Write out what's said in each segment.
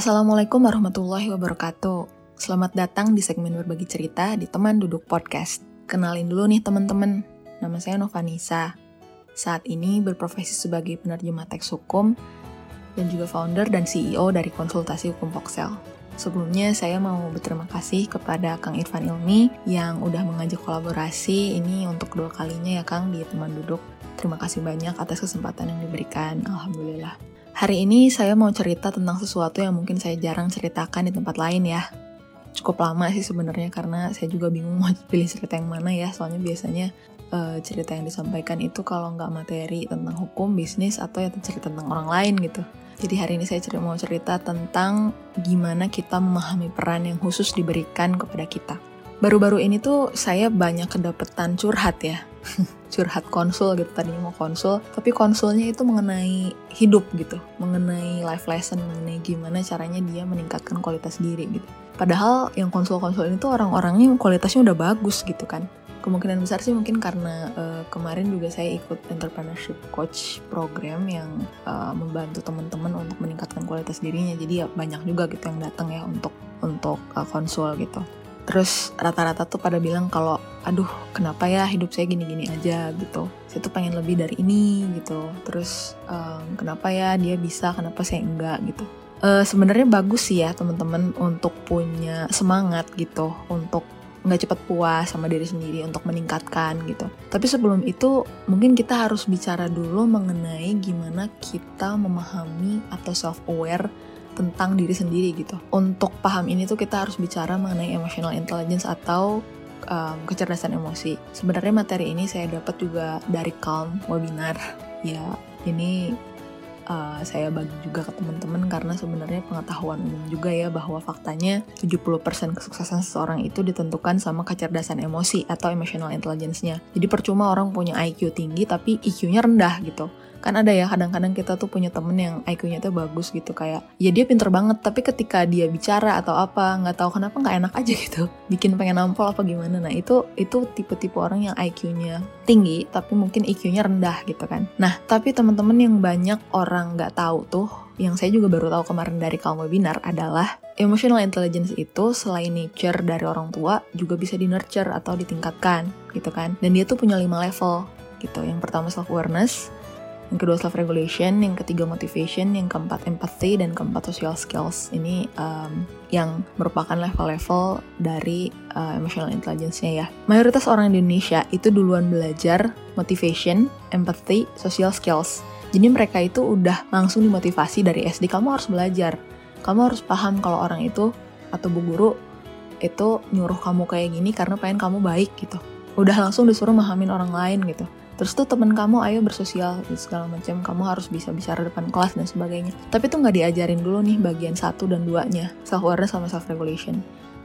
Assalamualaikum warahmatullahi wabarakatuh. Selamat datang di segmen berbagi cerita di Teman Duduk Podcast. Kenalin dulu nih teman-teman, nama saya Novanisa. Saat ini berprofesi sebagai penerjemah teks hukum dan juga founder dan CEO dari konsultasi hukum Voxel. Sebelumnya saya mau berterima kasih kepada Kang Irfan Ilmi yang udah mengajak kolaborasi ini untuk kedua kalinya ya Kang di Teman Duduk. Terima kasih banyak atas kesempatan yang diberikan. Alhamdulillah. Hari ini saya mau cerita tentang sesuatu yang mungkin saya jarang ceritakan di tempat lain ya. Cukup lama sih sebenarnya karena saya juga bingung mau pilih cerita yang mana ya. Soalnya biasanya uh, cerita yang disampaikan itu kalau nggak materi tentang hukum, bisnis, atau ya cerita tentang orang lain gitu. Jadi hari ini saya mau cerita tentang gimana kita memahami peran yang khusus diberikan kepada kita. Baru-baru ini tuh saya banyak kedapetan curhat ya. curhat konsul gitu tadinya mau konsul. Tapi konsulnya itu mengenai hidup gitu mengenai life lesson mengenai gimana caranya dia meningkatkan kualitas diri gitu. Padahal yang konsul-konsul ini tuh orang-orangnya kualitasnya udah bagus gitu kan. Kemungkinan besar sih mungkin karena uh, kemarin juga saya ikut entrepreneurship coach program yang uh, membantu teman-teman untuk meningkatkan kualitas dirinya. Jadi ya banyak juga gitu yang datang ya untuk untuk uh, konsul gitu terus rata-rata tuh pada bilang kalau aduh kenapa ya hidup saya gini-gini aja gitu. Saya tuh pengen lebih dari ini gitu. Terus um, kenapa ya dia bisa kenapa saya enggak gitu. Uh, sebenarnya bagus sih ya teman-teman untuk punya semangat gitu untuk nggak cepat puas sama diri sendiri untuk meningkatkan gitu. Tapi sebelum itu mungkin kita harus bicara dulu mengenai gimana kita memahami atau self aware tentang diri sendiri gitu. Untuk paham ini tuh kita harus bicara mengenai emotional intelligence atau um, kecerdasan emosi. Sebenarnya materi ini saya dapat juga dari Calm webinar. Ya, ini uh, saya bagi juga ke teman-teman karena sebenarnya pengetahuan umum juga ya bahwa faktanya 70% kesuksesan seseorang itu ditentukan sama kecerdasan emosi atau emotional intelligence-nya. Jadi percuma orang punya IQ tinggi tapi IQ-nya rendah gitu kan ada ya kadang-kadang kita tuh punya temen yang IQ-nya tuh bagus gitu kayak ya dia pinter banget tapi ketika dia bicara atau apa nggak tahu kenapa nggak enak aja gitu. Bikin pengen nampol apa gimana. Nah itu itu tipe-tipe orang yang IQ-nya tinggi tapi mungkin IQ-nya rendah gitu kan. Nah tapi teman-teman yang banyak orang nggak tahu tuh yang saya juga baru tahu kemarin dari kaum webinar adalah emotional intelligence itu selain nature dari orang tua juga bisa di nurture atau ditingkatkan gitu kan. Dan dia tuh punya lima level gitu. Yang pertama self awareness yang kedua self regulation, yang ketiga motivation, yang keempat empathy, dan keempat social skills. Ini um, yang merupakan level-level dari uh, emotional intelligence-nya ya. Mayoritas orang di Indonesia itu duluan belajar motivation, empathy, social skills. Jadi mereka itu udah langsung dimotivasi dari SD, kamu harus belajar. Kamu harus paham kalau orang itu atau bu guru itu nyuruh kamu kayak gini karena pengen kamu baik gitu. Udah langsung disuruh memahamin orang lain gitu terus tuh temen kamu ayo bersosial segala macam kamu harus bisa bicara depan kelas dan sebagainya. Tapi tuh nggak diajarin dulu nih bagian satu dan duanya self awareness sama self regulation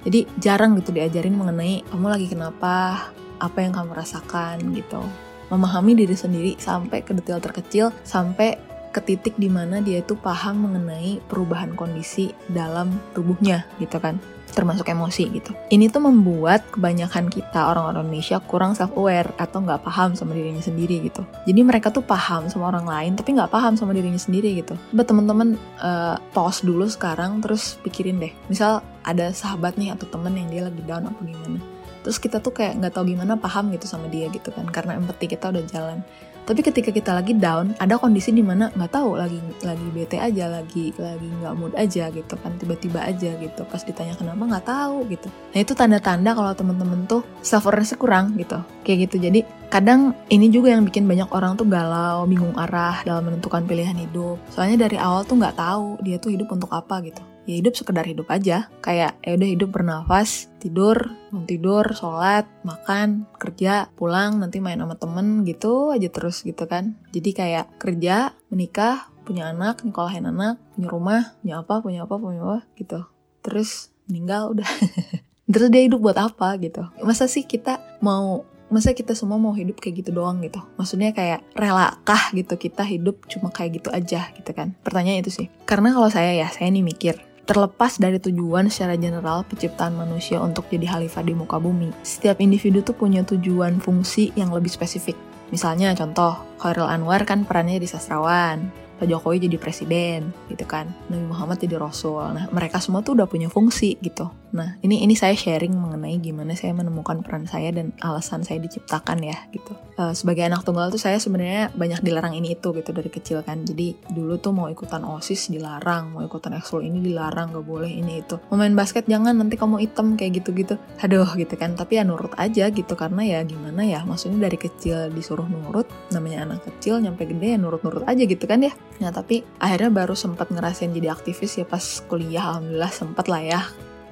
jadi jarang gitu diajarin mengenai kamu lagi kenapa apa yang kamu rasakan gitu. Memahami diri sendiri sampai ke detail terkecil sampai ke titik di mana dia itu paham mengenai perubahan kondisi dalam tubuhnya gitu kan termasuk emosi gitu. Ini tuh membuat kebanyakan kita orang-orang Indonesia kurang self-aware atau nggak paham sama dirinya sendiri gitu. Jadi mereka tuh paham sama orang lain tapi nggak paham sama dirinya sendiri gitu. Coba teman-teman uh, pause dulu sekarang terus pikirin deh. Misal ada sahabat nih atau temen yang dia lagi down apa gimana. Terus kita tuh kayak nggak tahu gimana paham gitu sama dia gitu kan karena empati kita udah jalan tapi ketika kita lagi down ada kondisi di mana nggak tahu lagi lagi bete aja lagi lagi nggak mood aja gitu kan tiba-tiba aja gitu. Pas ditanya kenapa nggak tahu gitu. Nah itu tanda-tanda kalau temen-temen tuh self awareness kurang gitu. Kayak gitu. Jadi kadang ini juga yang bikin banyak orang tuh galau bingung arah dalam menentukan pilihan hidup. Soalnya dari awal tuh nggak tahu dia tuh hidup untuk apa gitu ya hidup sekedar hidup aja. Kayak ya udah hidup bernafas tidur mau tidur sholat makan kerja pulang nanti main sama temen gitu aja terus gitu kan. Jadi kayak kerja menikah punya anak nyekolahin anak punya rumah punya apa punya apa punya apa gitu. Terus meninggal udah. Terus dia hidup buat apa gitu. Masa sih kita mau masa kita semua mau hidup kayak gitu doang gitu? Maksudnya kayak relakah gitu kita hidup cuma kayak gitu aja gitu kan? Pertanyaan itu sih. Karena kalau saya ya saya nih mikir Terlepas dari tujuan secara general penciptaan manusia untuk jadi khalifah di muka bumi, setiap individu tuh punya tujuan fungsi yang lebih spesifik. Misalnya contoh, Khairul Anwar kan perannya di sastrawan, Pak Jokowi jadi presiden gitu kan. Nabi Muhammad jadi rasul. Nah mereka semua tuh udah punya fungsi gitu. Nah ini ini saya sharing mengenai gimana saya menemukan peran saya dan alasan saya diciptakan ya gitu. Uh, sebagai anak tunggal tuh saya sebenarnya banyak dilarang ini itu gitu dari kecil kan. Jadi dulu tuh mau ikutan osis dilarang mau ikutan ekskul ini dilarang gak boleh ini itu. Mau main basket jangan nanti kamu hitam kayak gitu gitu aduh gitu kan. Tapi ya nurut aja gitu. Karena ya gimana ya maksudnya dari kecil disuruh nurut namanya anak kecil nyampe gede ya nurut-nurut aja gitu kan ya Nah tapi akhirnya baru sempat ngerasain jadi aktivis ya pas kuliah alhamdulillah sempat lah ya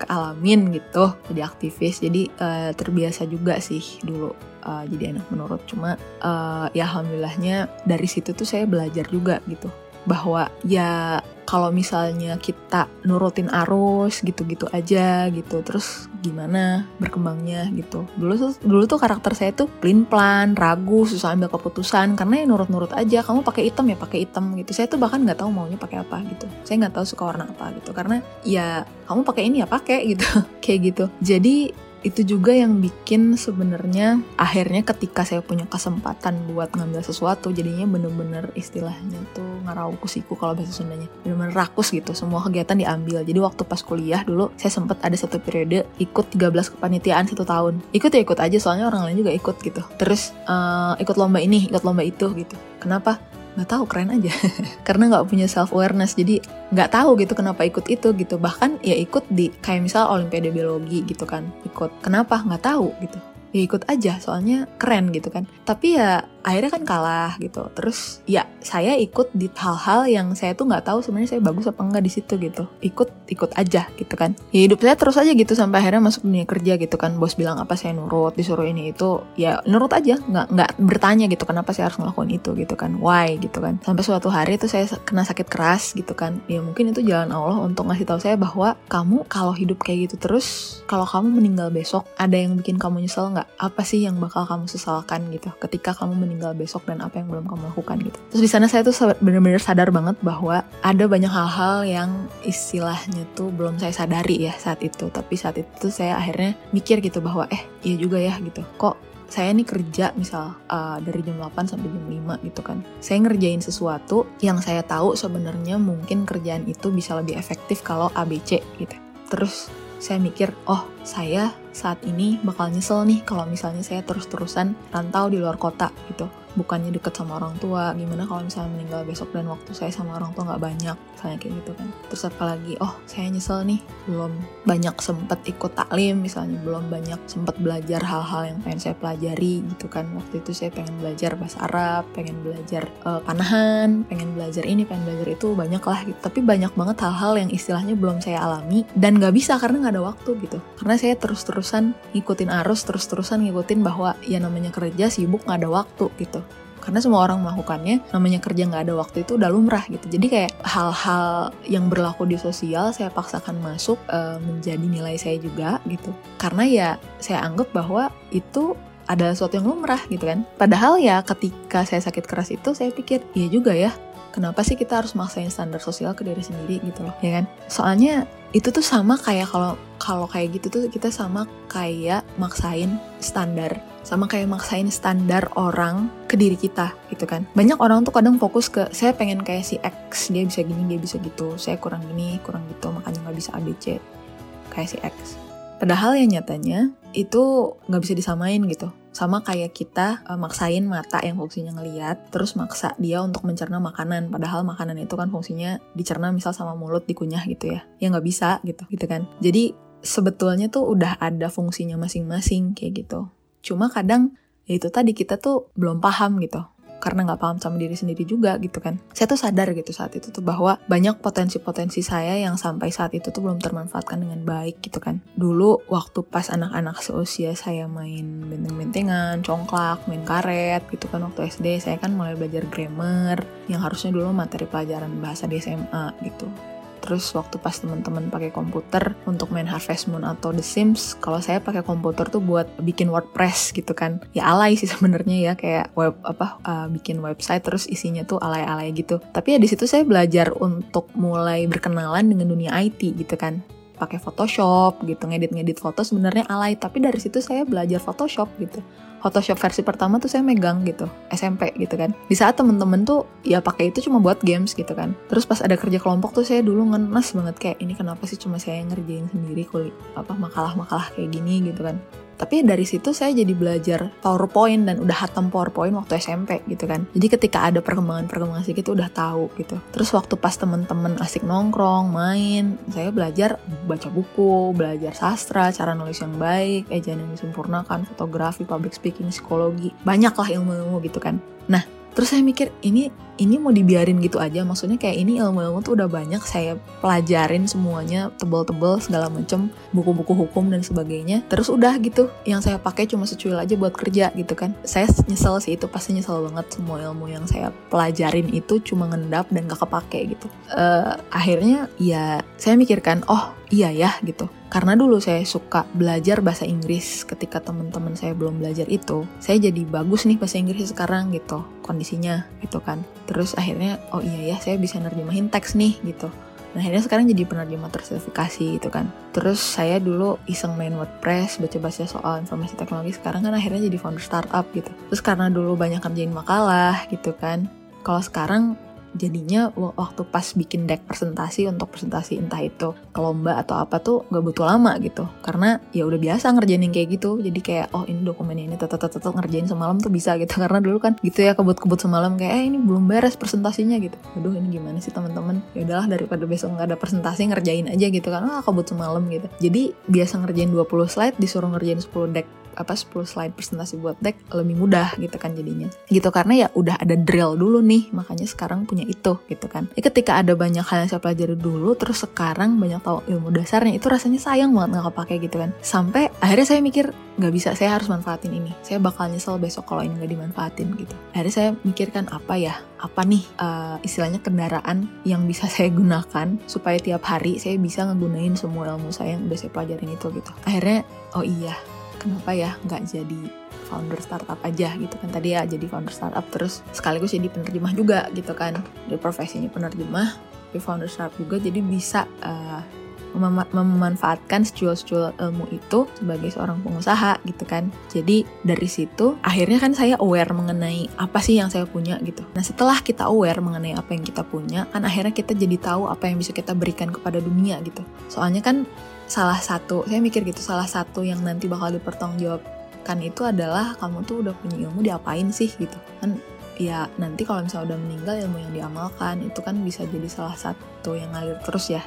kealamin gitu jadi aktivis. Jadi uh, terbiasa juga sih dulu uh, jadi anak menurut. Cuma uh, ya alhamdulillahnya dari situ tuh saya belajar juga gitu bahwa ya kalau misalnya kita nurutin arus gitu-gitu aja gitu terus gimana berkembangnya gitu. Dulu dulu tuh karakter saya tuh plin plan ragu susah ambil keputusan karena ya nurut-nurut aja. Kamu pakai hitam ya pakai hitam gitu. Saya tuh bahkan nggak tahu maunya pakai apa gitu. Saya nggak tahu suka warna apa gitu. Karena ya kamu pakai ini ya pakai gitu. Kayak gitu. Jadi itu juga yang bikin sebenarnya akhirnya ketika saya punya kesempatan buat ngambil sesuatu jadinya bener-bener istilahnya tuh ngarau kusiku kalau bahasa Sundanya. Bener-bener rakus gitu semua kegiatan diambil. Jadi waktu pas kuliah dulu saya sempet ada satu periode ikut 13 kepanitiaan satu tahun. Ikut ya ikut aja soalnya orang lain juga ikut gitu. Terus uh, ikut lomba ini ikut lomba itu gitu. Kenapa nggak tahu keren aja. Karena nggak punya self awareness jadi nggak tahu gitu kenapa ikut itu gitu. Bahkan ya ikut di kayak misal olimpiade biologi gitu kan ikut. Kenapa? Nggak tahu gitu. Ya ikut aja soalnya keren gitu kan. Tapi ya akhirnya kan kalah gitu. Terus ya saya ikut di hal-hal yang saya tuh nggak tahu sebenarnya saya bagus apa enggak di situ gitu. Ikut ikut aja gitu kan. Ya hidup saya terus aja gitu sampai akhirnya masuk dunia kerja gitu kan. Bos bilang apa saya nurut? Disuruh ini itu. Ya nurut aja. Nggak nggak bertanya gitu kenapa saya harus ngelakuin itu? gitu kan. Why? gitu kan. Sampai suatu hari itu saya kena sakit keras gitu kan. Ya mungkin itu jalan Allah untuk ngasih tahu saya bahwa kamu kalau hidup kayak gitu terus kalau kamu meninggal besok ada yang bikin kamu nyesel nggak? Apa sih yang bakal kamu sesalkan gitu ketika kamu meninggal meninggal besok dan apa yang belum kamu lakukan gitu. Terus di sana saya tuh bener-bener sadar banget bahwa ada banyak hal-hal yang istilahnya tuh belum saya sadari ya saat itu. Tapi saat itu saya akhirnya mikir gitu bahwa eh iya juga ya gitu. Kok saya nih kerja misal uh, dari jam 8 sampai jam 5 gitu kan. Saya ngerjain sesuatu yang saya tahu sebenarnya mungkin kerjaan itu bisa lebih efektif kalau ABC gitu. Terus saya mikir, oh saya saat ini bakal nyesel nih kalau misalnya saya terus-terusan rantau di luar kota gitu bukannya deket sama orang tua gimana kalau misalnya meninggal besok dan waktu saya sama orang tua nggak banyak misalnya kayak gitu kan. Terus apalagi oh saya nyesel nih belum banyak sempet ikut taklim misalnya belum banyak sempet belajar hal-hal yang pengen saya pelajari gitu kan. Waktu itu saya pengen belajar bahasa Arab pengen belajar uh, panahan pengen belajar ini pengen belajar itu banyak lah gitu. Tapi banyak banget hal-hal yang istilahnya belum saya alami dan nggak bisa karena nggak ada waktu gitu. Karena saya terus-terusan ngikutin arus terus-terusan ngikutin bahwa ya namanya kerja sibuk nggak ada waktu gitu karena semua orang melakukannya namanya kerja nggak ada waktu itu udah lumrah gitu. Jadi kayak hal-hal yang berlaku di sosial saya paksakan masuk uh, menjadi nilai saya juga gitu. Karena ya saya anggap bahwa itu adalah sesuatu yang lumrah gitu kan. Padahal ya ketika saya sakit keras itu saya pikir iya juga ya kenapa sih kita harus maksain standar sosial ke diri sendiri? gitu loh ya kan? Soalnya itu tuh sama kayak kalau kalau kayak gitu tuh kita sama kayak maksain standar. Sama kayak maksain standar orang ke diri kita gitu kan. Banyak orang tuh kadang fokus ke saya pengen kayak si X dia bisa gini dia bisa gitu. Saya kurang gini kurang gitu makanya nggak bisa ABC kayak si X. Padahal ya nyatanya itu nggak bisa disamain gitu. Sama kayak kita uh, maksain mata yang fungsinya ngeliat terus maksa dia untuk mencerna makanan. Padahal makanan itu kan fungsinya dicerna misal sama mulut dikunyah gitu ya. Ya nggak bisa gitu gitu kan. Jadi sebetulnya tuh udah ada fungsinya masing-masing kayak gitu. Cuma kadang ya itu tadi kita tuh belum paham gitu karena nggak paham sama diri sendiri juga gitu kan. Saya tuh sadar gitu saat itu tuh bahwa banyak potensi-potensi saya yang sampai saat itu tuh belum termanfaatkan dengan baik gitu kan. Dulu waktu pas anak-anak seusia saya main benteng-bentengan, congklak, main karet gitu kan waktu SD saya kan mulai belajar grammar yang harusnya dulu materi pelajaran bahasa di SMA gitu terus waktu pas teman-teman pakai komputer untuk main Harvest Moon atau The Sims kalau saya pakai komputer tuh buat bikin WordPress gitu kan. Ya alay sih sebenarnya ya kayak web apa uh, bikin website terus isinya tuh alay-alay gitu. Tapi ya di situ saya belajar untuk mulai berkenalan dengan dunia IT gitu kan. Pakai Photoshop gitu ngedit-ngedit foto sebenarnya alay tapi dari situ saya belajar Photoshop gitu Photoshop versi pertama tuh saya megang gitu SMP gitu kan di saat temen-temen tuh ya pakai itu cuma buat games gitu kan terus pas ada kerja kelompok tuh saya dulu ngenes banget kayak ini kenapa sih cuma saya ngerjain sendiri kulit apa makalah-makalah kayak gini gitu kan tapi dari situ saya jadi belajar PowerPoint dan udah hatam PowerPoint waktu SMP gitu kan. Jadi ketika ada perkembangan-perkembangan sedikit udah tahu gitu. Terus waktu pas temen-temen asik nongkrong, main, saya belajar baca buku, belajar sastra, cara nulis yang baik, ejaan yang disempurnakan, fotografi, public speaking, psikologi. Banyak lah ilmu-ilmu gitu kan. Nah, terus saya mikir ini ini mau dibiarin gitu aja maksudnya kayak ini ilmu-ilmu tuh udah banyak saya pelajarin semuanya tebel-tebel segala macem buku-buku hukum dan sebagainya terus udah gitu yang saya pakai cuma secuil aja buat kerja gitu kan saya nyesel sih itu pasti nyesel banget semua ilmu yang saya pelajarin itu cuma ngendap dan gak kepake gitu uh, akhirnya ya saya mikirkan oh iya ya gitu karena dulu saya suka belajar bahasa Inggris ketika teman-teman saya belum belajar itu saya jadi bagus nih bahasa Inggris sekarang gitu kondisinya gitu kan terus akhirnya oh iya ya saya bisa nerjemahin teks nih gitu Nah akhirnya sekarang jadi penerjemah tersertifikasi gitu kan. Terus saya dulu iseng main WordPress, baca-baca soal informasi teknologi. Sekarang kan akhirnya jadi founder startup gitu. Terus karena dulu banyak kerjain makalah gitu kan. Kalau sekarang jadinya waktu pas bikin deck presentasi untuk presentasi entah itu ke lomba atau apa tuh gak butuh lama gitu. Karena ya udah biasa ngerjain yang kayak gitu. Jadi kayak oh ini dokumennya ini tetap tetap ngerjain semalam tuh bisa gitu. Karena dulu kan gitu ya kebut-kebut semalam kayak eh ini belum beres presentasinya gitu. Aduh ini gimana sih teman-teman? Ya udahlah daripada besok nggak ada presentasi ngerjain aja gitu kan. Ah kebut semalam gitu. Jadi biasa ngerjain 20 slide disuruh ngerjain 10 deck apa 10 slide presentasi buat deck lebih mudah gitu kan jadinya. Gitu karena ya udah ada drill dulu nih makanya sekarang punya itu gitu kan. Ya, ketika ada banyak hal yang saya pelajari dulu terus sekarang banyak tahu ilmu dasarnya itu rasanya sayang banget nggak kepake gitu kan. Sampai akhirnya saya mikir nggak bisa saya harus manfaatin ini. Saya bakal nyesel besok kalau ini nggak dimanfaatin gitu. Akhirnya saya mikirkan apa ya apa nih uh, istilahnya kendaraan yang bisa saya gunakan supaya tiap hari saya bisa ngegunain semua ilmu saya yang udah saya pelajarin itu gitu. Akhirnya oh iya kenapa ya nggak jadi founder startup aja gitu kan? Tadi ya jadi founder startup terus sekaligus jadi penerjemah juga gitu kan? Di profesinya penerjemah di founder startup juga jadi bisa uh, mem memanfaatkan secuil-secuil ilmu itu sebagai seorang pengusaha gitu kan. Jadi dari situ akhirnya kan saya aware mengenai apa sih yang saya punya gitu. Nah setelah kita aware mengenai apa yang kita punya kan akhirnya kita jadi tahu apa yang bisa kita berikan kepada dunia gitu. Soalnya kan salah satu saya mikir gitu salah satu yang nanti bakal dipertanggungjawabkan itu adalah kamu tuh udah punya ilmu diapain sih gitu kan ya nanti kalau misalnya udah meninggal ilmu yang diamalkan itu kan bisa jadi salah satu yang ngalir terus ya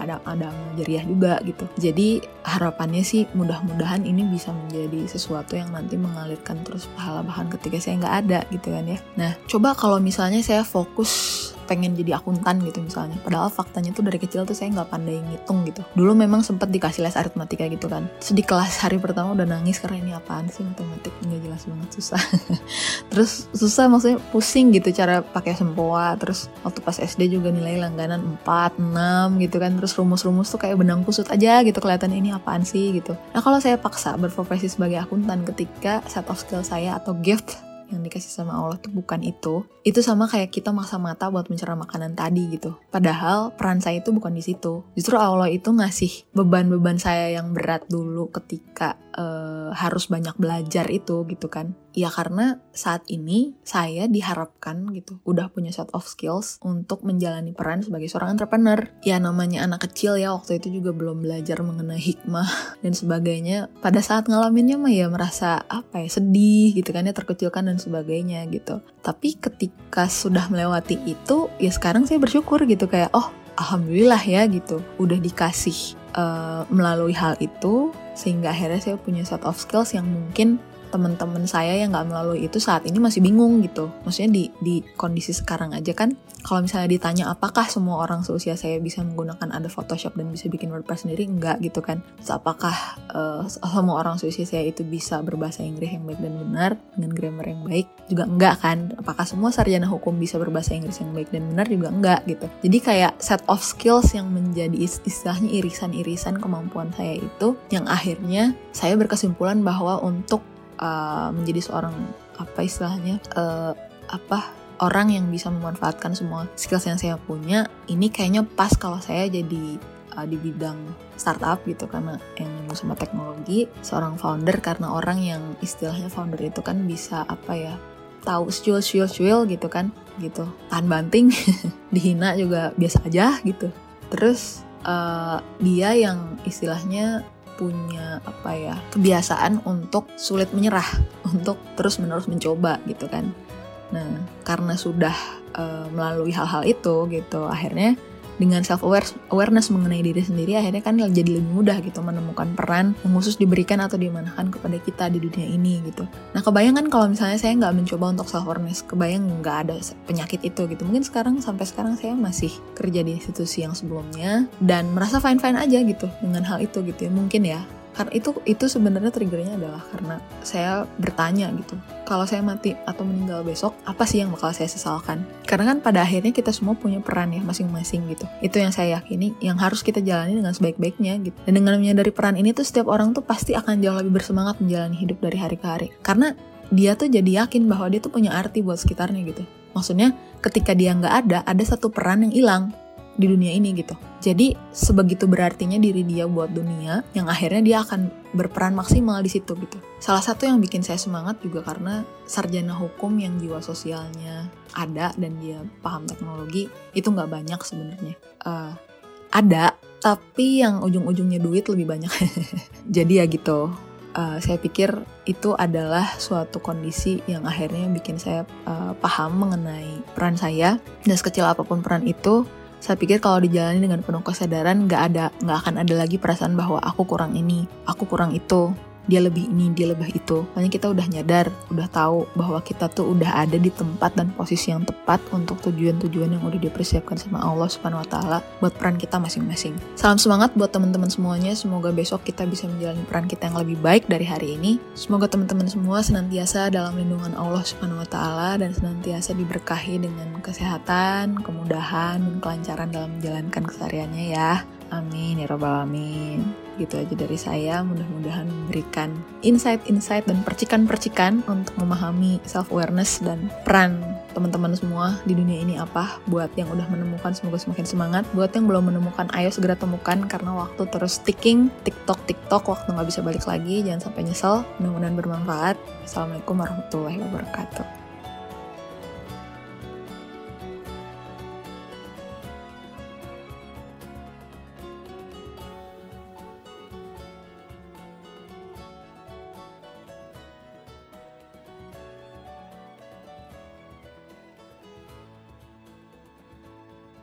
ada ada jeriah juga gitu. Jadi harapannya sih mudah-mudahan ini bisa menjadi sesuatu yang nanti mengalirkan terus pahala bahan ketika saya nggak ada gitu kan ya. Nah coba kalau misalnya saya fokus pengen jadi akuntan gitu misalnya. Padahal faktanya tuh dari kecil tuh saya nggak pandai ngitung gitu. Dulu memang sempat dikasih les aritmatika gitu kan. Terus di kelas hari pertama udah nangis karena ini apaan sih matematik nggak jelas banget susah. Terus susah maksudnya pusing gitu cara pakai sempoa. Terus waktu pas SD juga nilai langganan 4, 6 gitu kan. Terus rumus-rumus tuh kayak benang kusut aja gitu kelihatan ini apaan sih gitu. Nah kalau saya paksa berprofesi sebagai akuntan ketika set of skill saya atau gift yang dikasih sama Allah tuh bukan itu, itu sama kayak kita maksa mata buat mencerna makanan tadi gitu. Padahal peran saya itu bukan di situ. Justru Allah itu ngasih beban-beban saya yang berat dulu ketika uh, harus banyak belajar itu gitu kan. Ya karena saat ini saya diharapkan gitu, udah punya set of skills untuk menjalani peran sebagai seorang entrepreneur. Ya namanya anak kecil ya waktu itu juga belum belajar mengenai hikmah dan sebagainya. Pada saat ngalaminnya mah ya merasa apa ya sedih gitu kan ya terkecilkan dan sebagainya gitu. Tapi ketika sudah melewati itu ya sekarang saya bersyukur gitu kayak oh alhamdulillah ya gitu udah dikasih uh, melalui hal itu sehingga akhirnya saya punya set of skills yang mungkin teman-teman saya yang nggak melalui itu saat ini masih bingung gitu. Maksudnya di di kondisi sekarang aja kan, kalau misalnya ditanya apakah semua orang seusia saya bisa menggunakan ada Photoshop dan bisa bikin WordPress sendiri, enggak gitu kan. Terus apakah uh, semua orang seusia saya itu bisa berbahasa Inggris yang baik dan benar dengan grammar yang baik? Juga enggak kan. Apakah semua sarjana hukum bisa berbahasa Inggris yang baik dan benar? Juga enggak gitu. Jadi kayak set of skills yang menjadi istilahnya irisan-irisan kemampuan saya itu yang akhirnya saya berkesimpulan bahwa untuk uh, menjadi seorang apa istilahnya uh, apa orang yang bisa memanfaatkan semua skills yang saya punya ini kayaknya pas kalau saya jadi uh, di bidang startup gitu. Karena yang sama teknologi seorang founder karena orang yang istilahnya founder itu kan bisa apa ya tahu cuil cuil cuil gitu kan gitu. Tahan banting dihina juga biasa aja gitu. Terus uh, dia yang istilahnya punya apa ya kebiasaan untuk sulit menyerah untuk terus menerus mencoba gitu kan. Nah karena sudah uh, melalui hal-hal itu gitu akhirnya dengan self awareness mengenai diri sendiri akhirnya kan jadi lebih mudah gitu menemukan peran yang khusus diberikan atau dimanakan kepada kita di dunia ini gitu. Nah kebayang kan kalau misalnya saya nggak mencoba untuk self awareness, kebayang nggak ada penyakit itu gitu. Mungkin sekarang sampai sekarang saya masih kerja di institusi yang sebelumnya dan merasa fine fine aja gitu dengan hal itu gitu ya mungkin ya karena itu itu sebenarnya triggernya adalah karena saya bertanya gitu kalau saya mati atau meninggal besok apa sih yang bakal saya sesalkan? Karena kan pada akhirnya kita semua punya peran ya masing-masing gitu. Itu yang saya yakini yang harus kita jalani dengan sebaik-baiknya gitu. Dan dengan menyadari peran ini tuh setiap orang tuh pasti akan jauh lebih bersemangat menjalani hidup dari hari ke hari. Karena dia tuh jadi yakin bahwa dia tuh punya arti buat sekitarnya gitu. Maksudnya ketika dia nggak ada ada satu peran yang hilang di dunia ini gitu. Jadi sebegitu berartinya diri dia buat dunia yang akhirnya dia akan berperan maksimal di situ gitu. Salah satu yang bikin saya semangat juga karena sarjana hukum yang jiwa sosialnya ada dan dia paham teknologi itu nggak banyak sebenarnya. Uh, ada tapi yang ujung-ujungnya duit lebih banyak. Jadi ya gitu. Uh, saya pikir itu adalah suatu kondisi yang akhirnya bikin saya uh, paham mengenai peran saya dan sekecil apa pun peran itu saya pikir kalau dijalani dengan penuh kesadaran nggak ada nggak akan ada lagi perasaan bahwa aku kurang ini aku kurang itu dia lebih ini, dia lebih itu. Makanya kita udah nyadar, udah tahu bahwa kita tuh udah ada di tempat dan posisi yang tepat untuk tujuan-tujuan yang udah dipersiapkan sama Allah Subhanahu wa taala buat peran kita masing-masing. Salam semangat buat teman-teman semuanya. Semoga besok kita bisa menjalani peran kita yang lebih baik dari hari ini. Semoga teman-teman semua senantiasa dalam lindungan Allah Subhanahu wa taala dan senantiasa diberkahi dengan kesehatan, kemudahan, dan kelancaran dalam menjalankan kesehariannya ya. Amin ya robbal alamin. Gitu aja dari saya, mudah-mudahan memberikan insight-insight dan percikan-percikan untuk memahami self-awareness dan peran teman-teman semua di dunia ini apa. Buat yang udah menemukan, semoga semakin semangat. Buat yang belum menemukan, ayo segera temukan karena waktu terus ticking. TikTok, TikTok, waktu nggak bisa balik lagi. Jangan sampai nyesel. Mudah-mudahan bermanfaat. Assalamualaikum warahmatullahi wabarakatuh.